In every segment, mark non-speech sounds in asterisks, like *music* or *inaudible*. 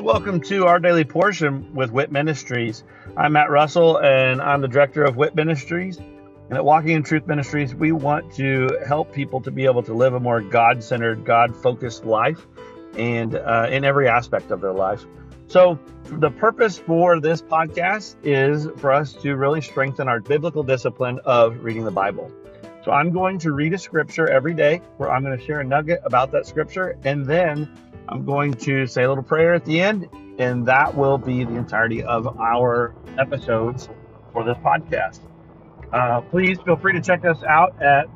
Welcome to our daily portion with WIT Ministries. I'm Matt Russell and I'm the director of WIT Ministries. And at Walking in Truth Ministries, we want to help people to be able to live a more God centered, God focused life and uh, in every aspect of their life. So, the purpose for this podcast is for us to really strengthen our biblical discipline of reading the Bible. So, I'm going to read a scripture every day where I'm going to share a nugget about that scripture, and then I'm going to say a little prayer at the end, and that will be the entirety of our episodes for this podcast. Uh, please feel free to check us out at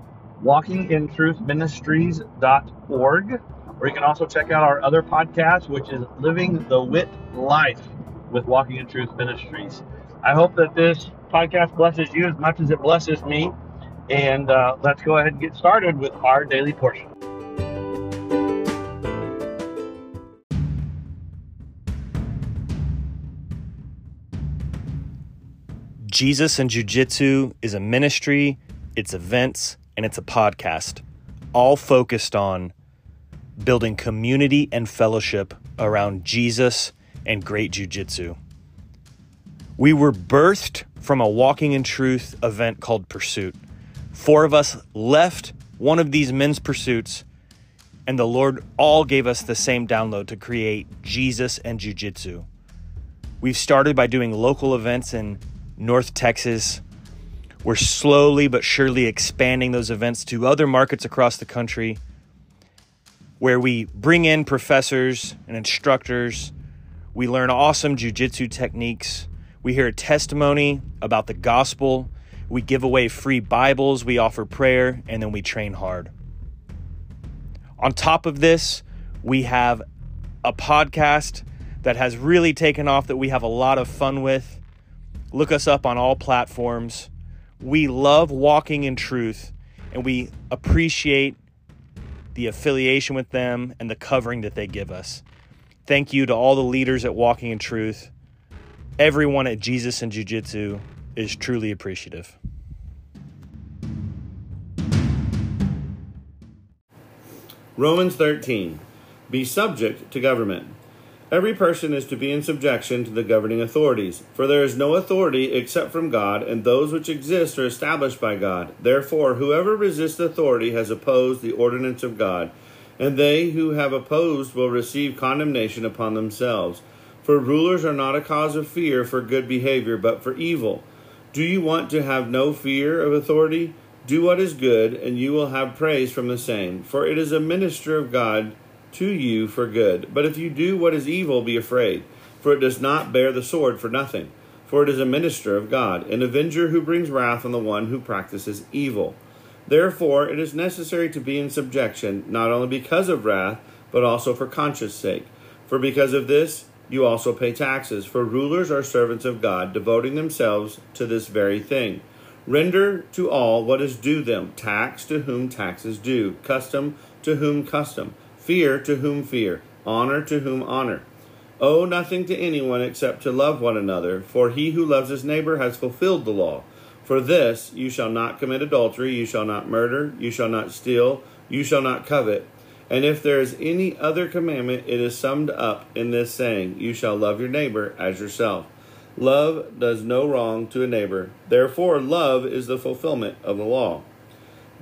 walkingintruthministries.org, or you can also check out our other podcast, which is Living the Wit Life with Walking in Truth Ministries. I hope that this podcast blesses you as much as it blesses me. And uh, let's go ahead and get started with our daily portion. Jesus and Jiu Jitsu is a ministry, it's events, and it's a podcast, all focused on building community and fellowship around Jesus and great Jiu Jitsu. We were birthed from a Walking in Truth event called Pursuit. Four of us left one of these men's pursuits, and the Lord all gave us the same download to create Jesus and Jiu Jitsu. We've started by doing local events in North Texas. We're slowly but surely expanding those events to other markets across the country where we bring in professors and instructors. We learn awesome jujitsu techniques. We hear a testimony about the gospel. We give away free Bibles. We offer prayer, and then we train hard. On top of this, we have a podcast that has really taken off that we have a lot of fun with. Look us up on all platforms. We love walking in truth and we appreciate the affiliation with them and the covering that they give us. Thank you to all the leaders at Walking in Truth. Everyone at Jesus and Jiu Jitsu is truly appreciative. Romans 13. Be subject to government. Every person is to be in subjection to the governing authorities, for there is no authority except from God, and those which exist are established by God. Therefore, whoever resists authority has opposed the ordinance of God, and they who have opposed will receive condemnation upon themselves. For rulers are not a cause of fear for good behavior, but for evil. Do you want to have no fear of authority? Do what is good, and you will have praise from the same, for it is a minister of God to you for good. But if you do what is evil, be afraid, for it does not bear the sword for nothing. For it is a minister of God, an avenger who brings wrath on the one who practices evil. Therefore, it is necessary to be in subjection, not only because of wrath, but also for conscience sake. For because of this, you also pay taxes, for rulers are servants of God, devoting themselves to this very thing. Render to all what is due them tax to whom tax is due, custom to whom custom fear to whom fear, honor to whom honor. Owe nothing to anyone except to love one another, for he who loves his neighbor has fulfilled the law. For this, you shall not commit adultery, you shall not murder, you shall not steal, you shall not covet. And if there is any other commandment, it is summed up in this saying, You shall love your neighbor as yourself. Love does no wrong to a neighbor. Therefore, love is the fulfillment of the law.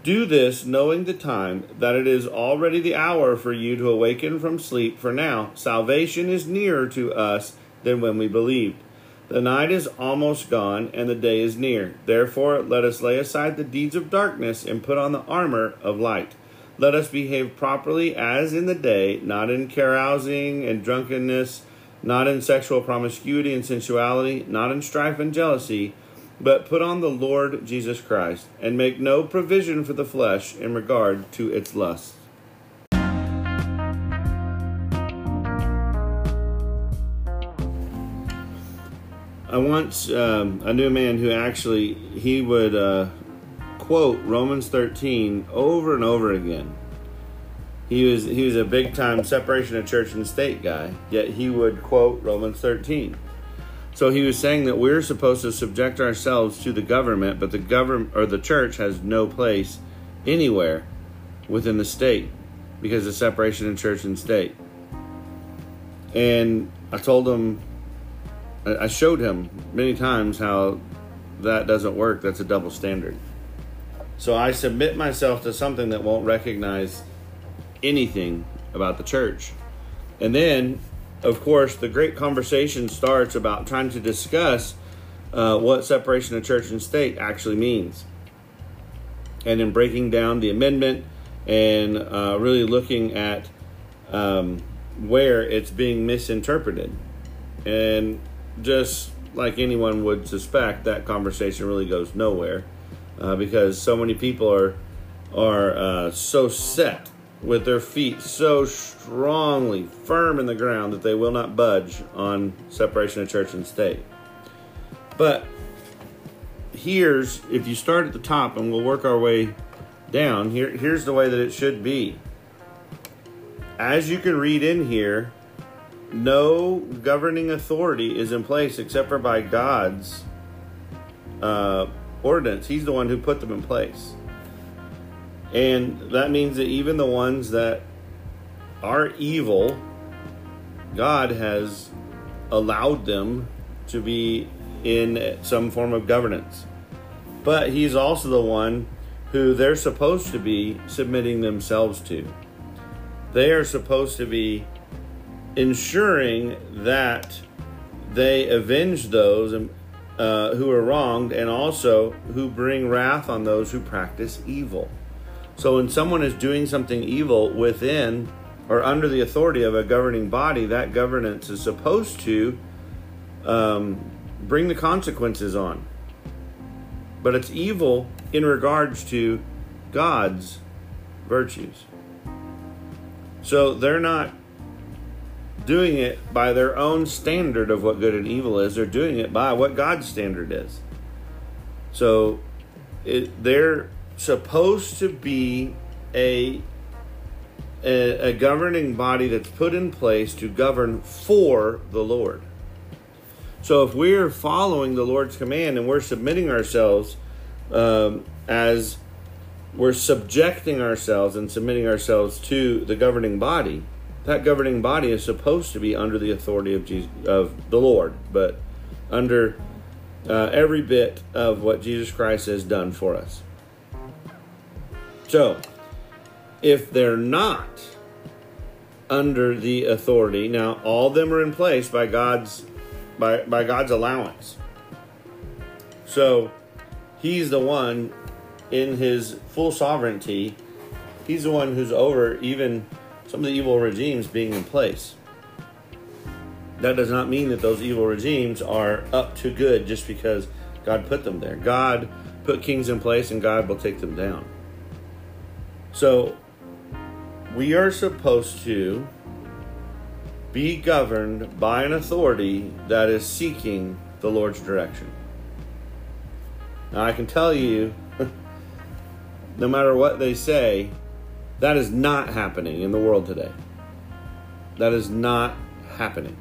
Do this knowing the time, that it is already the hour for you to awaken from sleep, for now salvation is nearer to us than when we believed. The night is almost gone, and the day is near. Therefore, let us lay aside the deeds of darkness and put on the armor of light. Let us behave properly as in the day, not in carousing and drunkenness, not in sexual promiscuity and sensuality, not in strife and jealousy but put on the Lord Jesus Christ, and make no provision for the flesh in regard to its lusts. I once um, I knew a man who actually he would uh, quote Romans 13 over and over again. He was he was a big time separation of church and state guy, yet he would quote Romans 13. So he was saying that we're supposed to subject ourselves to the government, but the government or the church has no place anywhere within the state because of separation of church and state. And I told him, I showed him many times how that doesn't work. That's a double standard. So I submit myself to something that won't recognize anything about the church. And then, of course, the great conversation starts about trying to discuss uh, what separation of church and state actually means. And in breaking down the amendment and uh, really looking at um, where it's being misinterpreted. And just like anyone would suspect, that conversation really goes nowhere uh, because so many people are are uh, so set with their feet so strongly firm in the ground that they will not budge on separation of church and state. But here's if you start at the top and we'll work our way down. Here here's the way that it should be. As you can read in here, no governing authority is in place except for by God's uh, ordinance. He's the one who put them in place. And that means that even the ones that are evil, God has allowed them to be in some form of governance. But He's also the one who they're supposed to be submitting themselves to. They are supposed to be ensuring that they avenge those uh, who are wronged and also who bring wrath on those who practice evil. So when someone is doing something evil within or under the authority of a governing body, that governance is supposed to um, bring the consequences on. But it's evil in regards to God's virtues. So they're not doing it by their own standard of what good and evil is. They're doing it by what God's standard is. So it, they're supposed to be a, a, a governing body that's put in place to govern for the Lord. So if we're following the Lord's command and we're submitting ourselves um, as we're subjecting ourselves and submitting ourselves to the governing body, that governing body is supposed to be under the authority of Jesus, of the Lord, but under uh, every bit of what Jesus Christ has done for us. So, if they're not under the authority, now all of them are in place by God's by by God's allowance. So, He's the one in His full sovereignty. He's the one who's over even some of the evil regimes being in place. That does not mean that those evil regimes are up to good just because God put them there. God put kings in place and God will take them down. So we are supposed to be governed by an authority that is seeking the Lord's direction. Now, I can tell you, *laughs* no matter what they say, that is not happening in the world today. That is not happening.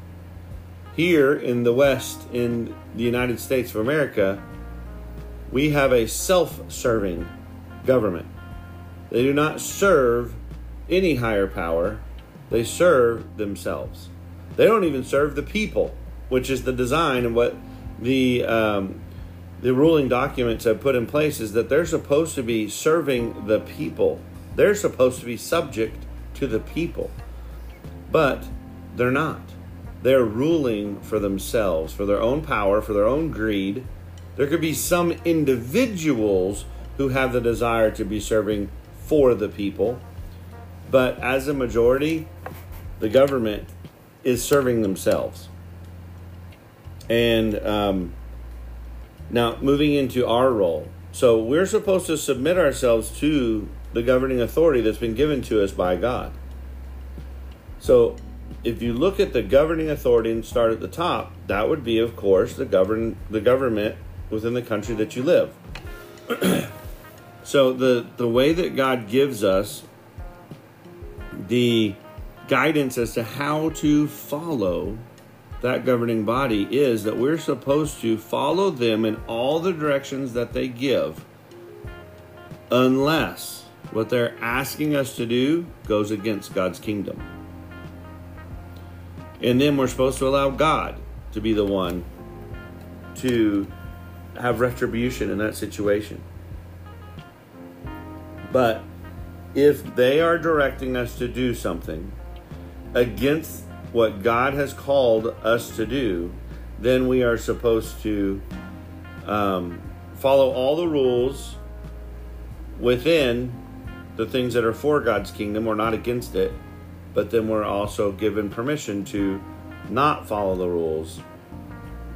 Here in the West, in the United States of America, we have a self serving government. They do not serve any higher power, they serve themselves. They don't even serve the people, which is the design and what the um, the ruling documents have put in place is that they're supposed to be serving the people they're supposed to be subject to the people, but they're not. They're ruling for themselves, for their own power, for their own greed. There could be some individuals who have the desire to be serving for the people, but as a majority, the government is serving themselves. And um, now, moving into our role. So, we're supposed to submit ourselves to the governing authority that's been given to us by God. So, if you look at the governing authority and start at the top, that would be, of course, the govern the government within the country that you live. *clears throat* so the the way that God gives us the guidance as to how to follow that governing body is that we're supposed to follow them in all the directions that they give unless what they're asking us to do goes against God's kingdom. And then we're supposed to allow God to be the one to have retribution in that situation. But if they are directing us to do something against what God has called us to do, then we are supposed to um, follow all the rules within the things that are for God's kingdom. We're not against it, but then we're also given permission to not follow the rules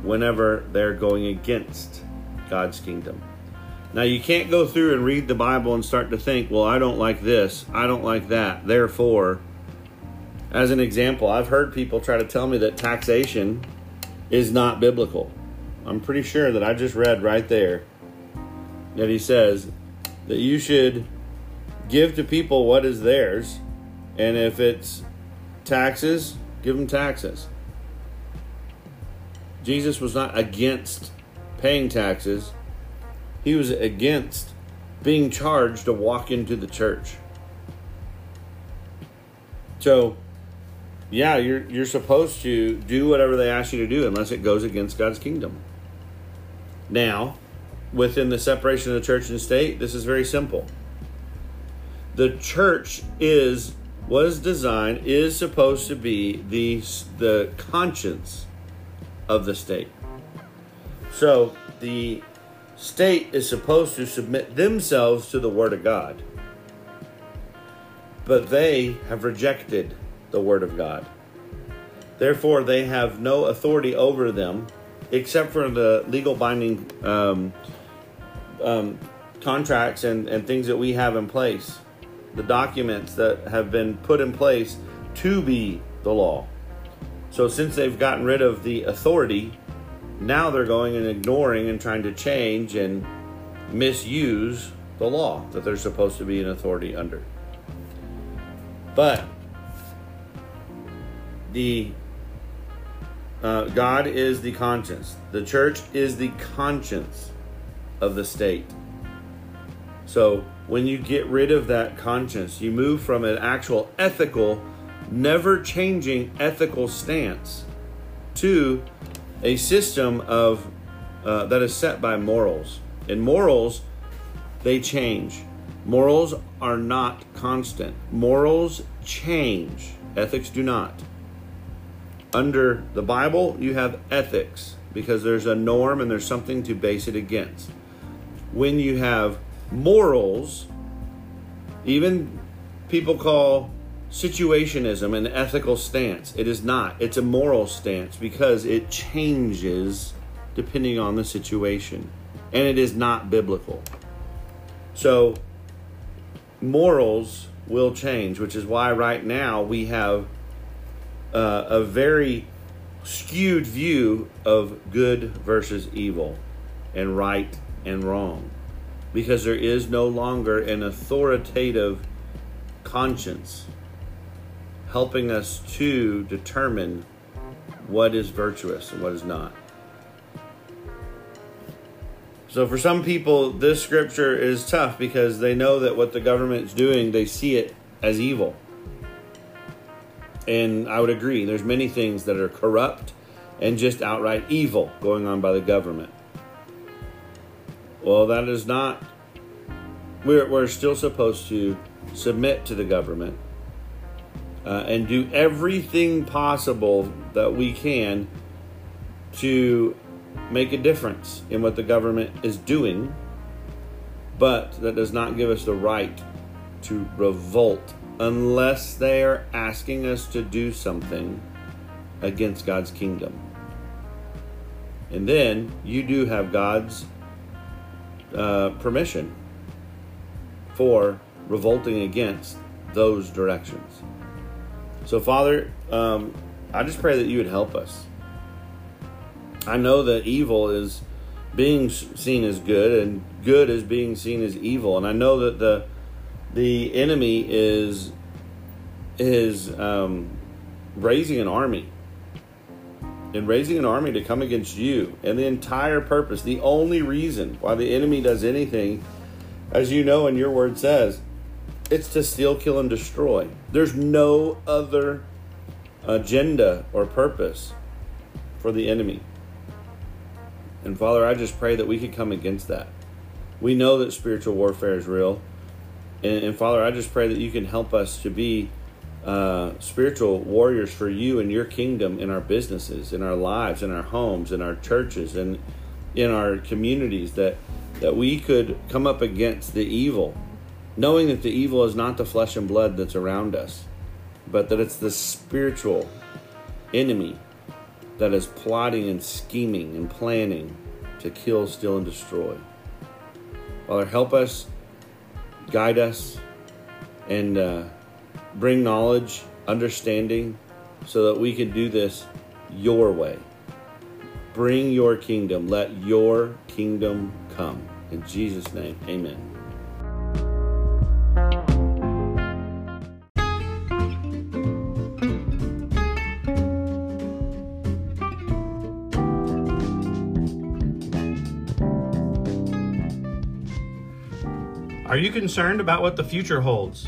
whenever they're going against God's kingdom. Now, you can't go through and read the Bible and start to think, well, I don't like this, I don't like that, therefore. As an example, I've heard people try to tell me that taxation is not biblical. I'm pretty sure that I just read right there that he says that you should give to people what is theirs, and if it's taxes, give them taxes. Jesus was not against paying taxes, he was against being charged to walk into the church. So, yeah, you're you're supposed to do whatever they ask you to do unless it goes against God's kingdom. Now, within the separation of the church and state, this is very simple. The church is was designed is supposed to be the the conscience of the state. So, the state is supposed to submit themselves to the word of God. But they have rejected the word of God. Therefore, they have no authority over them except for the legal binding um, um, contracts and, and things that we have in place, the documents that have been put in place to be the law. So, since they've gotten rid of the authority, now they're going and ignoring and trying to change and misuse the law that they're supposed to be an authority under. But the uh, God is the conscience. The church is the conscience of the state. So when you get rid of that conscience, you move from an actual ethical, never changing ethical stance to a system of uh, that is set by morals. And morals, they change. Morals are not constant. Morals change. Ethics do not under the Bible, you have ethics because there's a norm and there's something to base it against. When you have morals, even people call situationism an ethical stance. It is not, it's a moral stance because it changes depending on the situation and it is not biblical. So, morals will change, which is why right now we have uh, a very skewed view of good versus evil and right and wrong because there is no longer an authoritative conscience helping us to determine what is virtuous and what is not. So, for some people, this scripture is tough because they know that what the government is doing, they see it as evil. And I would agree, there's many things that are corrupt and just outright evil going on by the government. Well, that is not, we're, we're still supposed to submit to the government uh, and do everything possible that we can to make a difference in what the government is doing, but that does not give us the right to revolt unless they are asking us to do something against God's kingdom. And then you do have God's uh, permission for revolting against those directions. So, Father, um, I just pray that you would help us. I know that evil is being seen as good and good is being seen as evil. And I know that the the enemy is is um, raising an army and raising an army to come against you and the entire purpose the only reason why the enemy does anything as you know and your word says it's to steal kill and destroy there's no other agenda or purpose for the enemy. And Father, I just pray that we could come against that. We know that spiritual warfare is real. And, and Father, I just pray that you can help us to be uh, spiritual warriors for you and your kingdom in our businesses, in our lives, in our homes, in our churches, and in our communities. That that we could come up against the evil, knowing that the evil is not the flesh and blood that's around us, but that it's the spiritual enemy that is plotting and scheming and planning to kill, steal, and destroy. Father, help us, guide us, and uh, bring knowledge, understanding, so that we can do this your way. Bring your kingdom. Let your kingdom come. In Jesus' name, amen. Are you concerned about what the future holds?